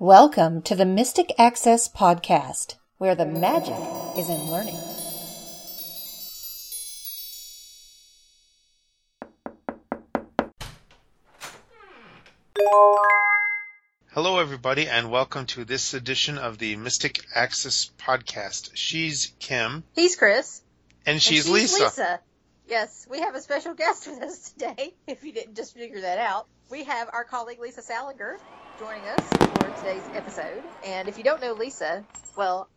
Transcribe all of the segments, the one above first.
Welcome to the Mystic Access Podcast, where the magic is in learning. Hello, everybody, and welcome to this edition of the Mystic Access Podcast. She's Kim, He's Chris. and she's, and Lisa. Yes, we have a special guest with us today, if you didn't just figure that out. We have our colleague Lisa Salinger joining us for today's episode. And if you don't know Lisa, well,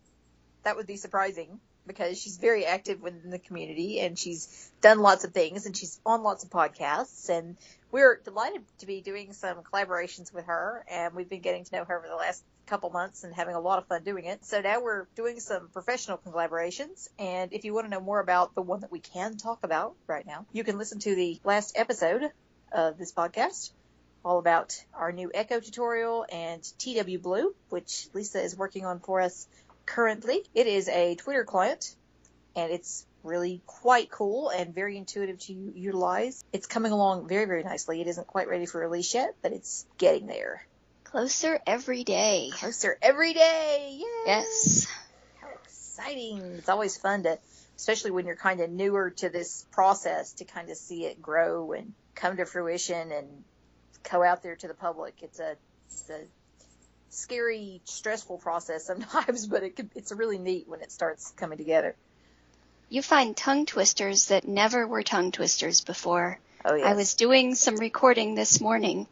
that would be surprising because she's very active within the community and she's done lots of things and she's on lots of podcasts and we're delighted to be doing some collaborations with her and we've been getting to know her over the last couple months and having a lot of fun doing it. So now we're doing some professional collaborations and if you want to know more about the one that we can talk about right now, you can listen to the last episode of this podcast all about our new Echo tutorial and TW Blue, which Lisa is working on for us currently. It is a Twitter client and it's really quite cool and very intuitive to utilize. It's coming along very, very nicely. It isn't quite ready for release yet, but it's getting there. Closer every day. Closer every day. Yay! Yes. How exciting. It's always fun to, especially when you're kind of newer to this process, to kind of see it grow and come to fruition and go out there to the public. It's a, it's a scary, stressful process sometimes, but it could, it's really neat when it starts coming together. You find tongue twisters that never were tongue twisters before. Oh yes. I was doing some recording this morning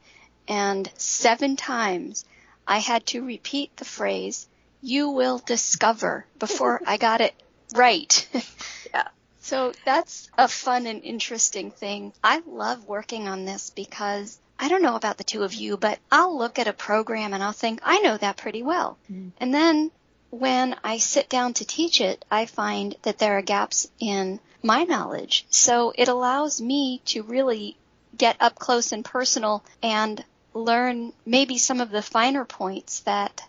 and seven times I had to repeat the phrase, you will discover before I got it right. Yeah. So that's a fun and interesting thing. I love working on this because I don't know about the two of you, but I'll look at a program and I'll think, I know that pretty well. Mm. And then when I sit down to teach it, I find that there are gaps in my knowledge. So it allows me to really get up close and personal and learn maybe some of the finer points that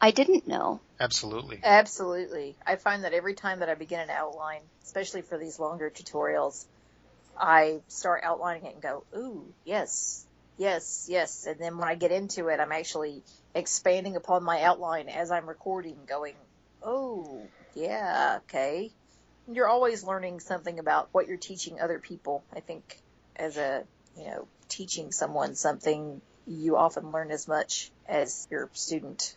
I didn't know. Absolutely. Absolutely. I find that every time that I begin an outline, especially for these longer tutorials, I start outlining it and go, ooh, yes, yes, yes. And then when I get into it, I'm actually expanding upon my outline as I'm recording, going, oh, yeah, okay. You're always learning something about what you're teaching other people. I think as a, you know, teaching someone something, you often learn as much as your student.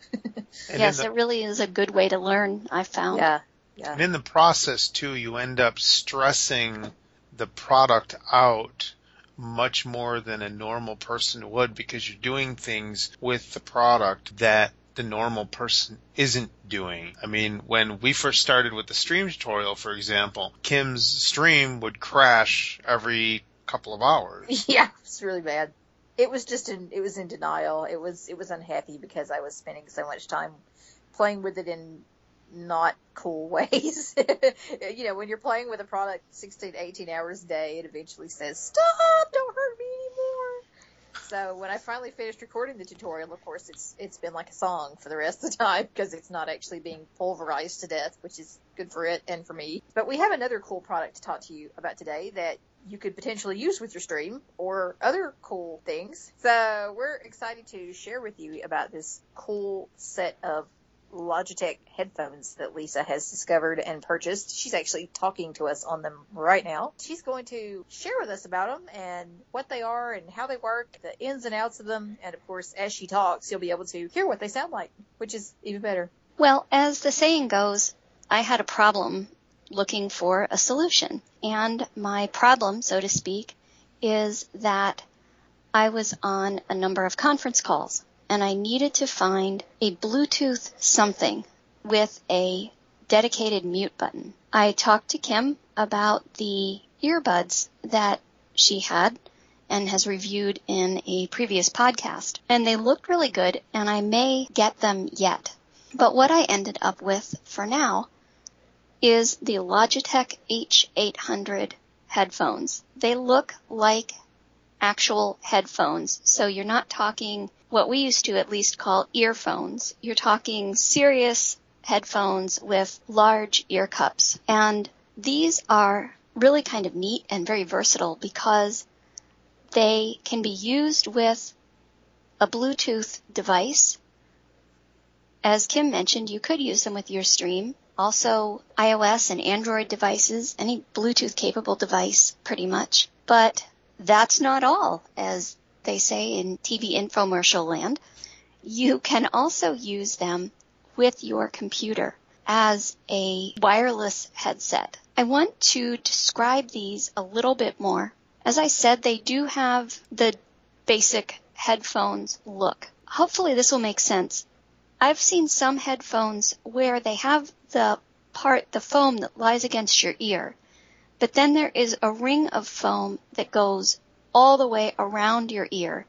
Yes, the, it really is a good way to learn, I found. yeah, yeah. and in the process too, you end up stressing the product out much more than a normal person would because you're doing things with the product that the normal person isn't doing. I mean, when we first started with the stream tutorial, for example, Kim's stream would crash every couple of hours. Yeah, it's really bad. It was just in it was in denial. It was it was unhappy because I was spending so much time playing with it in not cool ways. you know, when you're playing with a product 16 18 hours a day, it eventually says, "Stop! Don't hurt me anymore." So when I finally finished recording the tutorial, of course, it's it's been like a song for the rest of the time because it's not actually being pulverized to death, which is good for it and for me. But we have another cool product to talk to you about today that you could potentially use with your stream or other cool things. So we're excited to share with you about this cool set of Logitech headphones that Lisa has discovered and purchased. She's actually talking to us on them right now. She's going to share with us about them and what they are and how they work, the ins and outs of them, and of course, as she talks, you'll be able to hear what they sound like, which is even better. Well, as the saying goes, I had a problem looking for a solution. And my problem, so to speak, is that I was on a number of conference calls and I needed to find a Bluetooth something with a dedicated mute button. I talked to Kim about the earbuds that she had and has reviewed in a previous podcast. And they looked really good and I may get them yet. But what I ended up with for now is the Logitech H800 headphones. They look like actual headphones. So you're not talking what we used to at least call earphones. You're talking serious headphones with large ear cups. And these are really kind of neat and very versatile because they can be used with a Bluetooth device As Kim mentioned, you could use them with your stream. Also, iOS and Android devices, any Bluetooth capable device, pretty much. But that's not all, as they say in TV infomercial land. You can also use them with your computer as a wireless headset. I want to describe these a little bit more. As I said, they do have the basic headphones look. Hopefully this will make sense. I've seen some headphones where they have the part, the foam that lies against your ear, but then there is a ring of foam that goes all the way around your ear.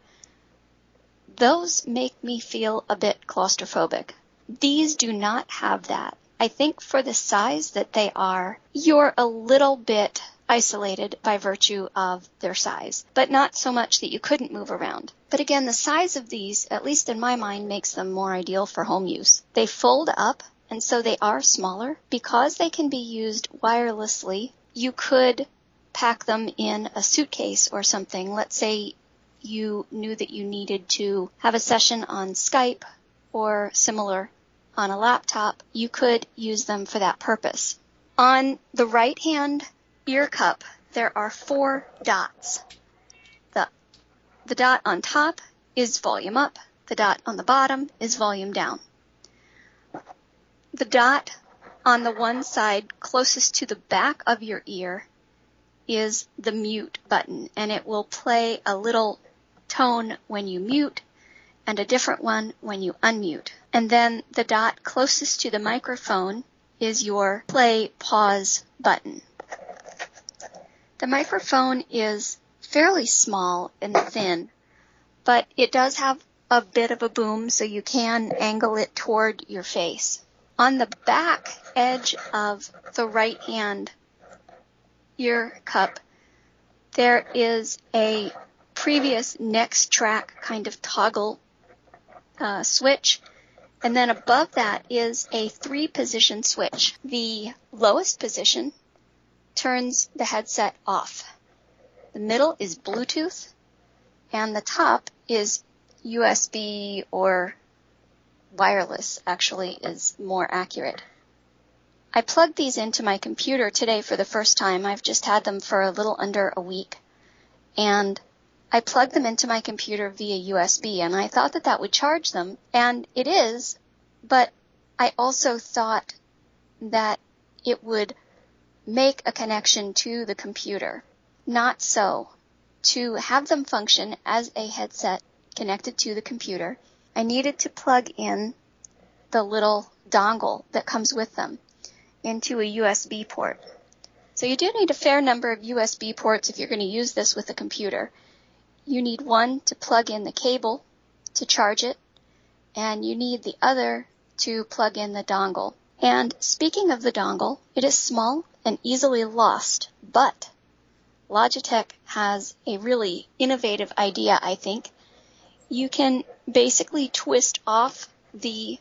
Those make me feel a bit claustrophobic. These do not have that. I think for the size that they are, you're a little bit isolated by virtue of their size, but not so much that you couldn't move around. But again, the size of these, at least in my mind, makes them more ideal for home use. They fold up, and so they are smaller. Because they can be used wirelessly, you could pack them in a suitcase or something. Let's say you knew that you needed to have a session on Skype or similar on a laptop, you could use them for that purpose. On the right hand ear cup, there are four dots. The, the dot on top is volume up. The dot on the bottom is volume down. The dot on the one side closest to the back of your ear is the mute button and it will play a little tone when you mute and a different one when you unmute. And then the dot closest to the microphone is your play pause button. The microphone is fairly small and thin, but it does have a bit of a boom so you can angle it toward your face. On the back edge of the right hand ear cup, there is a previous next track kind of toggle uh, switch. And then above that is a three position switch. The lowest position turns the headset off. The middle is Bluetooth and the top is USB or wireless actually is more accurate. I plugged these into my computer today for the first time. I've just had them for a little under a week. And I plugged them into my computer via USB and I thought that that would charge them. And it is, but I also thought that it would make a connection to the computer. Not so. To have them function as a headset connected to the computer, I needed to plug in the little dongle that comes with them into a USB port. So you do need a fair number of USB ports if you're going to use this with a computer. You need one to plug in the cable to charge it, and you need the other to plug in the dongle. And speaking of the dongle, it is small and easily lost, but Logitech has a really innovative idea, I think. You can basically twist off the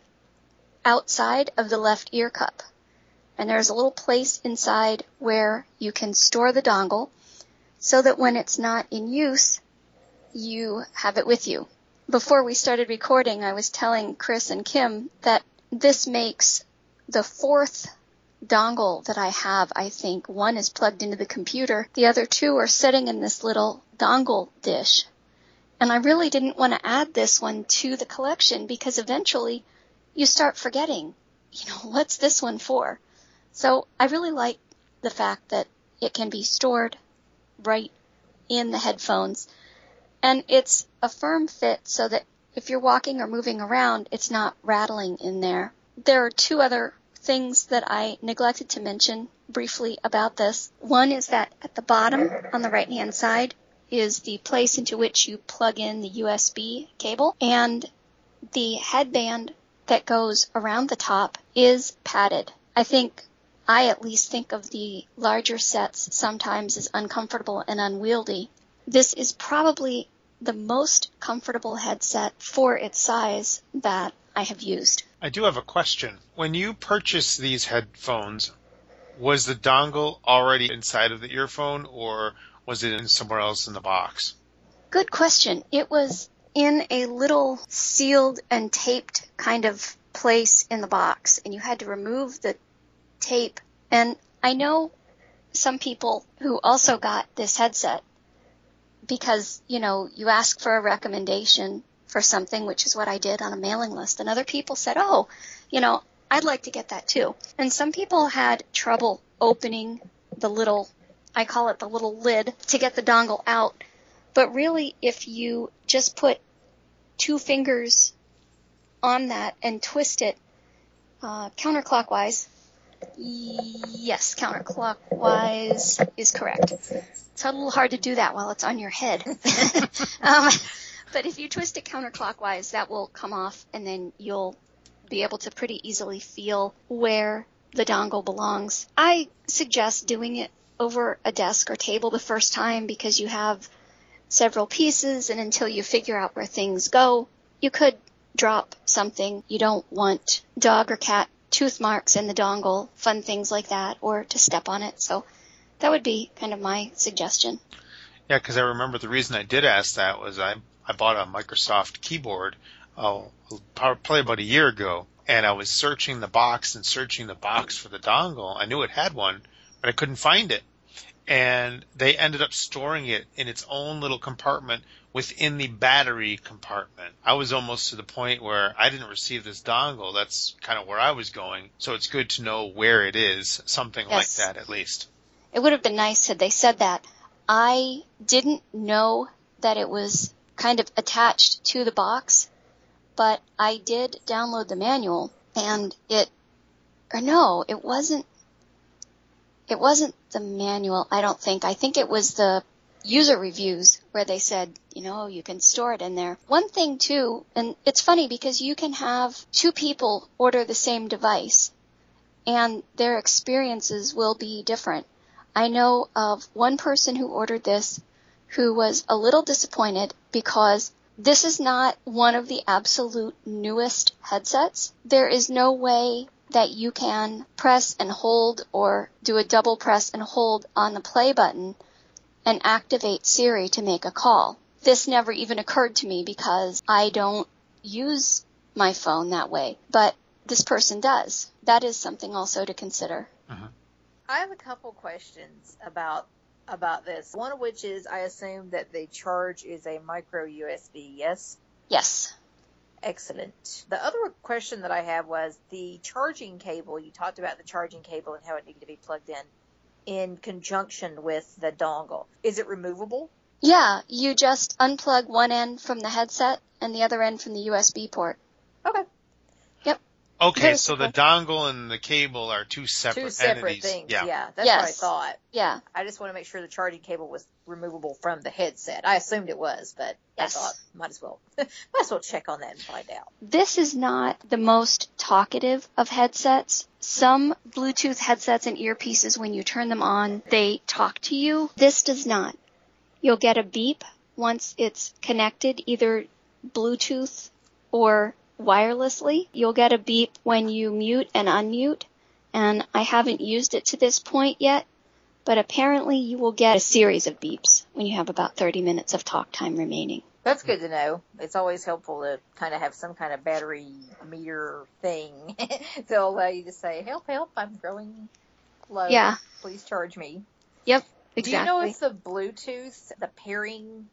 outside of the left ear cup. And there's a little place inside where you can store the dongle so that when it's not in use, you have it with you. Before we started recording, I was telling Chris and Kim that this makes the fourth dongle that I have, I think. One is plugged into the computer. The other two are sitting in this little dongle dish. And I really didn't want to add this one to the collection because eventually you start forgetting, you know, what's this one for? So I really like the fact that it can be stored right in the headphones and it's a firm fit so that if you're walking or moving around, it's not rattling in there. There are two other things that I neglected to mention briefly about this. One is that at the bottom on the right hand side is the place into which you plug in the USB cable and the headband that goes around the top is padded. I think I at least think of the larger sets sometimes as uncomfortable and unwieldy this is probably the most comfortable headset for its size that I have used. I do have a question. When you purchased these headphones, was the dongle already inside of the earphone or was it in somewhere else in the box? Good question. It was in a little sealed and taped kind of place in the box and you had to remove the tape. And I know some people who also got this headset because, you know, you ask for a recommendation for something, which is what I did on a mailing list. And other people said, oh, you know, I'd like to get that too. And some people had trouble opening the little, I call it the little lid to get the dongle out. But really, if you just put two fingers on that and twist it uh, counterclockwise, yes, counterclockwise is correct. It's a little hard to do that while it's on your head. um, but if you twist it counterclockwise, that will come off and then you'll be able to pretty easily feel where the dongle belongs. I suggest doing it over a desk or table the first time because you have several pieces and until you figure out where things go, you could drop something. You don't want dog or cat tooth marks in the dongle, fun things like that, or to step on it. So that would be kind of my suggestion. Yeah, because I remember the reason I did ask that was I I bought a Microsoft keyboard oh, probably about a year ago, and I was searching the box and searching the box for the dongle. I knew it had one, but I couldn't find it. And they ended up storing it in its own little compartment within the battery compartment. I was almost to the point where I didn't receive this dongle. That's kind of where I was going. So it's good to know where it is, something yes. like that at least. It would have been nice had they said that. I didn't know that it was kind of attached to the box, but I did download the manual and it, or no, it wasn't, it wasn't the manual, I don't think. I think it was the user reviews where they said, you know, you can store it in there. One thing too, and it's funny because you can have two people order the same device and their experiences will be different. I know of one person who ordered this who was a little disappointed because this is not one of the absolute newest headsets. There is no way that you can press and hold or do a double press and hold on the play button and activate Siri to make a call. This never even occurred to me because I don't use my phone that way, but this person does. That is something also to consider. Uh-huh. I have a couple questions about about this. One of which is I assume that the charge is a micro USB, yes? Yes. Excellent. The other question that I have was the charging cable. You talked about the charging cable and how it needed to be plugged in in conjunction with the dongle. Is it removable? Yeah, you just unplug one end from the headset and the other end from the USB port. Okay. Okay, so the dongle and the cable are two separate two separate entities. things. Yeah, yeah that's yes. what I thought. Yeah. I just want to make sure the charging cable was removable from the headset. I assumed it was, but yes. I thought might as well might as well check on that and find out. This is not the most talkative of headsets. Some Bluetooth headsets and earpieces, when you turn them on, they talk to you. This does not. You'll get a beep once it's connected, either Bluetooth or wirelessly. You'll get a beep when you mute and unmute, and I haven't used it to this point yet, but apparently you will get a series of beeps when you have about 30 minutes of talk time remaining. That's good to know. It's always helpful to kind of have some kind of battery meter thing to allow you to say, help, help, I'm growing low. Yeah. Please charge me. Yep, exactly. Do you know if the Bluetooth, the pairing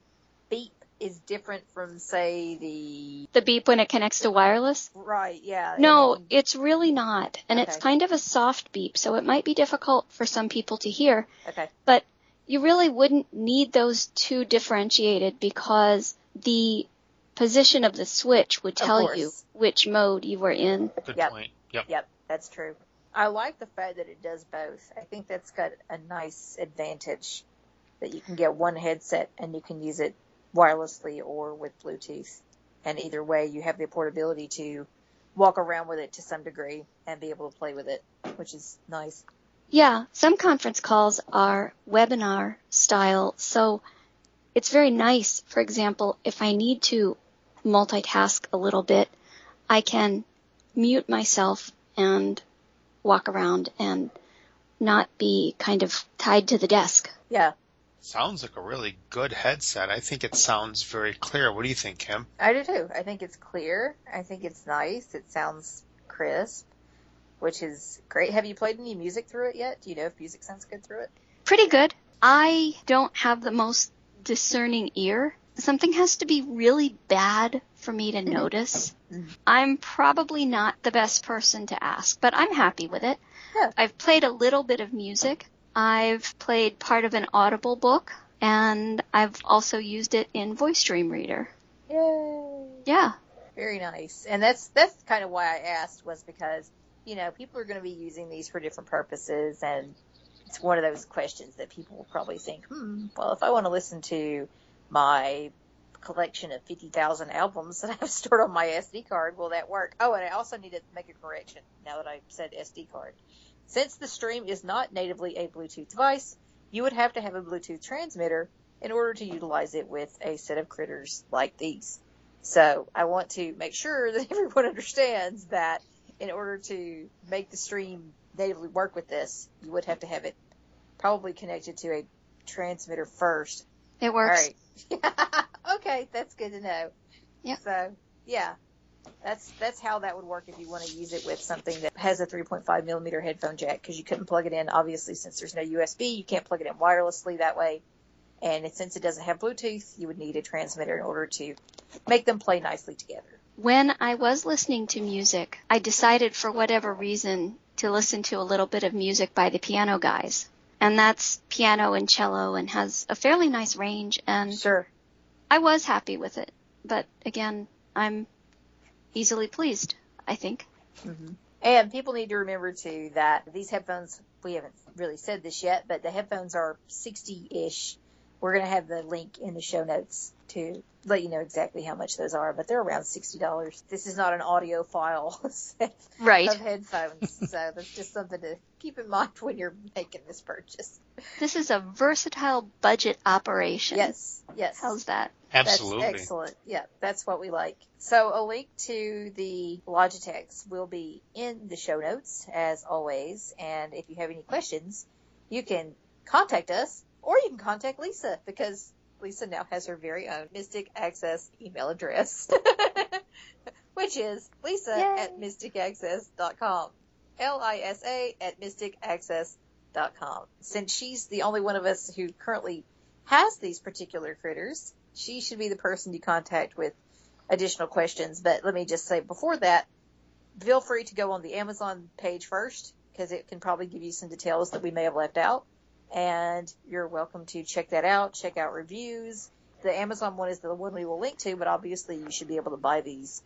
beep is different from say the the beep when it connects to wireless? Right, yeah. No, and, it's really not. And okay. it's kind of a soft beep, so it might be difficult for some people to hear. Okay. But you really wouldn't need those two differentiated because the position of the switch would tell you which mode you were in. Good yep. point. Yep. Yep, that's true. I like the fact that it does both. I think that's got a nice advantage that you can get one headset and you can use it wirelessly or with Bluetooth. And either way, you have the portability to walk around with it to some degree and be able to play with it, which is nice. Yeah, some conference calls are webinar style, so it's very nice. For example, if I need to multitask a little bit, I can mute myself and walk around and not be kind of tied to the desk. Yeah, Sounds like a really good headset. I think it sounds very clear. What do you think, Kim? I do too. I think it's clear. I think it's nice. It sounds crisp, which is great. Have you played any music through it yet? Do you know if music sounds good through it? Pretty good. I don't have the most discerning ear. Something has to be really bad for me to notice. Mhm. I'm probably not the best person to ask, but I'm happy with it. Yeah. I've played a little bit of music. I've played part of an Audible book, and I've also used it in Voice Dream Reader. Yay! Yeah. Very nice. And that's that's kind of why I asked was because you know people are going to be using these for different purposes, and it's one of those questions that people will probably think, hmm, well, if I want to listen to my collection of fifty thousand albums that I've stored on my SD card, will that work? Oh, and I also need to make a correction now that I said SD card. Since the stream is not natively a Bluetooth device, you would have to have a Bluetooth transmitter in order to utilize it with a set of critters like these. So I want to make sure that everyone understands that in order to make the stream natively work with this, you would have to have it probably connected to a transmitter first. It works. right. okay, that's good to know. Yeah. So yeah, that's that's how that would work if you want to use it with something that has a 3.5 millimeter headphone jack because you couldn't plug it in. Obviously, since there's no USB, you can't plug it in wirelessly that way. And since it doesn't have Bluetooth, you would need a transmitter in order to make them play nicely together. When I was listening to music, I decided for whatever reason to listen to a little bit of music by the piano guys. And that's piano and cello and has a fairly nice range and Sure. I was happy with it. But again, I'm easily pleased, I think. Mm-hmm. And people need to remember too that these headphones, we haven't really said this yet, but the headphones are 60-ish. We're going to have the link in the show notes to let you know exactly how much those are, but they're around $60. This is not an audiophile set Right. of headphones, so that's just something to keep in mind when you're making this purchase. This is a versatile budget operation. Yes, yes. How's that? Absolutely. That's excellent. Yeah, that's what we like. So a link to the Logitechs will be in the show notes as always. And if you have any questions, you can contact us or you can contact Lisa because Lisa now has her very own Mystic Access email address, which is lisa Yay. at mysticaccess.com. L-I-S-A at mysticaccess.com. Since she's the only one of us who currently has these particular critters, she should be the person you contact with additional questions. But let me just say before that, feel free to go on the Amazon page first because it can probably give you some details that we may have left out. And you're welcome to check that out, check out reviews. The Amazon one is the one we will link to, but obviously you should be able to buy these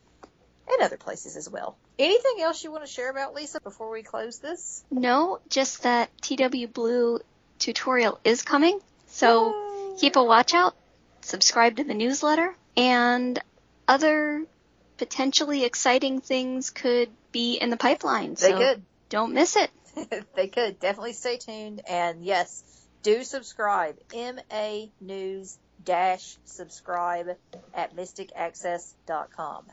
in other places as well. Anything else you want to share about Lisa before we close this? No, just that TW Blue tutorial is coming. So Yay. keep a watch out, subscribe to the newsletter, and other potentially exciting things could be in the pipeline. They so could. don't miss it. they could. Definitely stay tuned. And yes do subscribe. Ma news dash subscribe at mysticaccess.com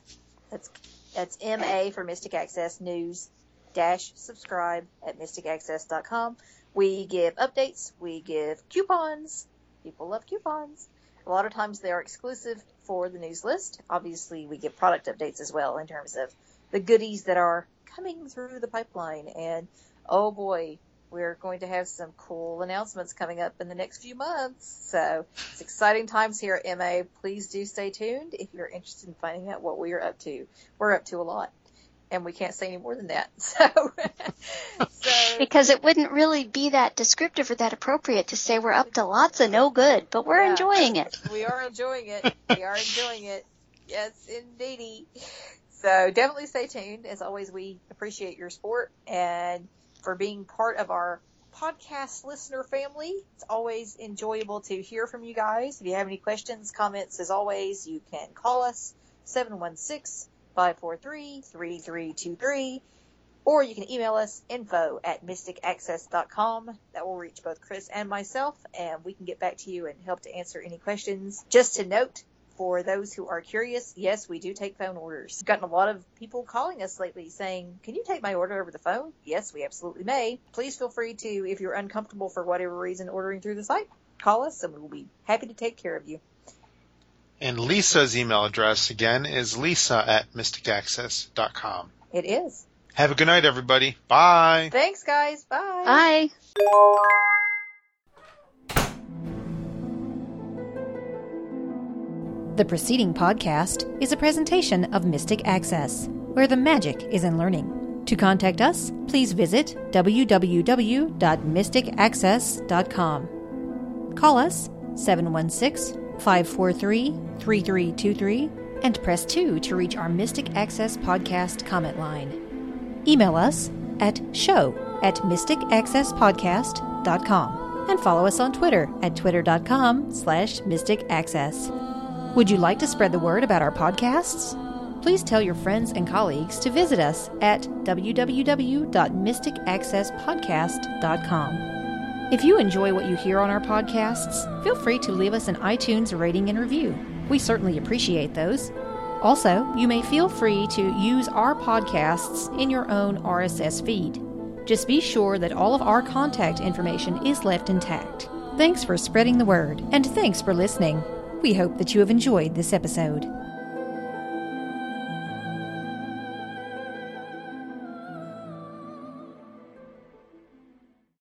that's that's ma for mystic access news dash subscribe at mysticaccess.com we give updates. We give coupons. People love coupons. A lot of times they are exclusive for the news list. Obviously we give product updates as well in terms of the goodies that are coming through the pipeline. And oh boy, we're going to have some cool announcements coming up in the next few months. So it's exciting times here at MA. Please do stay tuned if you're interested in finding out what we are up to. We're up to a lot. And we can't say any more than that. So, so Because it wouldn't really be that descriptive or that appropriate to say we're up to lots of no good, but we're Yeah. enjoying it. we are enjoying it. We are enjoying it. Yes, indeedy. So definitely stay tuned. As always, we appreciate your support and for being part of our podcast listener family. It's always enjoyable to hear from you guys. If you have any questions, comments, as always, you can call us 716-543-3323 or you can email us info at mysticaccess.com. That will reach both Chris and myself, and we can get back to you and help to answer any questions. Just to note, for those who are curious, yes, we do take phone orders. We've gotten a lot of people calling us lately saying, Can you take my order over the phone? Yes, we absolutely may. Please feel free to, if you're uncomfortable for whatever reason ordering through the site, call us and we will be happy to take care of you. And Lisa's email address again is lisa at mysticaccess.com. It is. Have a good night, everybody. Bye. Thanks, guys. Bye. Bye. The preceding podcast is a presentation of Mystic Access, where the magic is in learning. To contact us, please visit www.mysticaccess.com. Call us 716 543 3323 and press 2 to reach our Mystic Access podcast comment line. Email us at show at mysticaccesspodcast.com and follow us on Twitter at twitter.com slash mysticaccess. Would you like to spread the word about our podcasts? Please tell your friends and colleagues to visit us at www.mysticaccesspodcast.com. If you enjoy what you hear on our podcasts, feel free to leave us an iTunes rating and review. We certainly appreciate those. Also, you may feel free to use our podcasts in your own RSS feed. Just be sure that all of our contact information is left intact. Thanks for spreading the word, and thanks for listening. We hope that you have enjoyed this episode.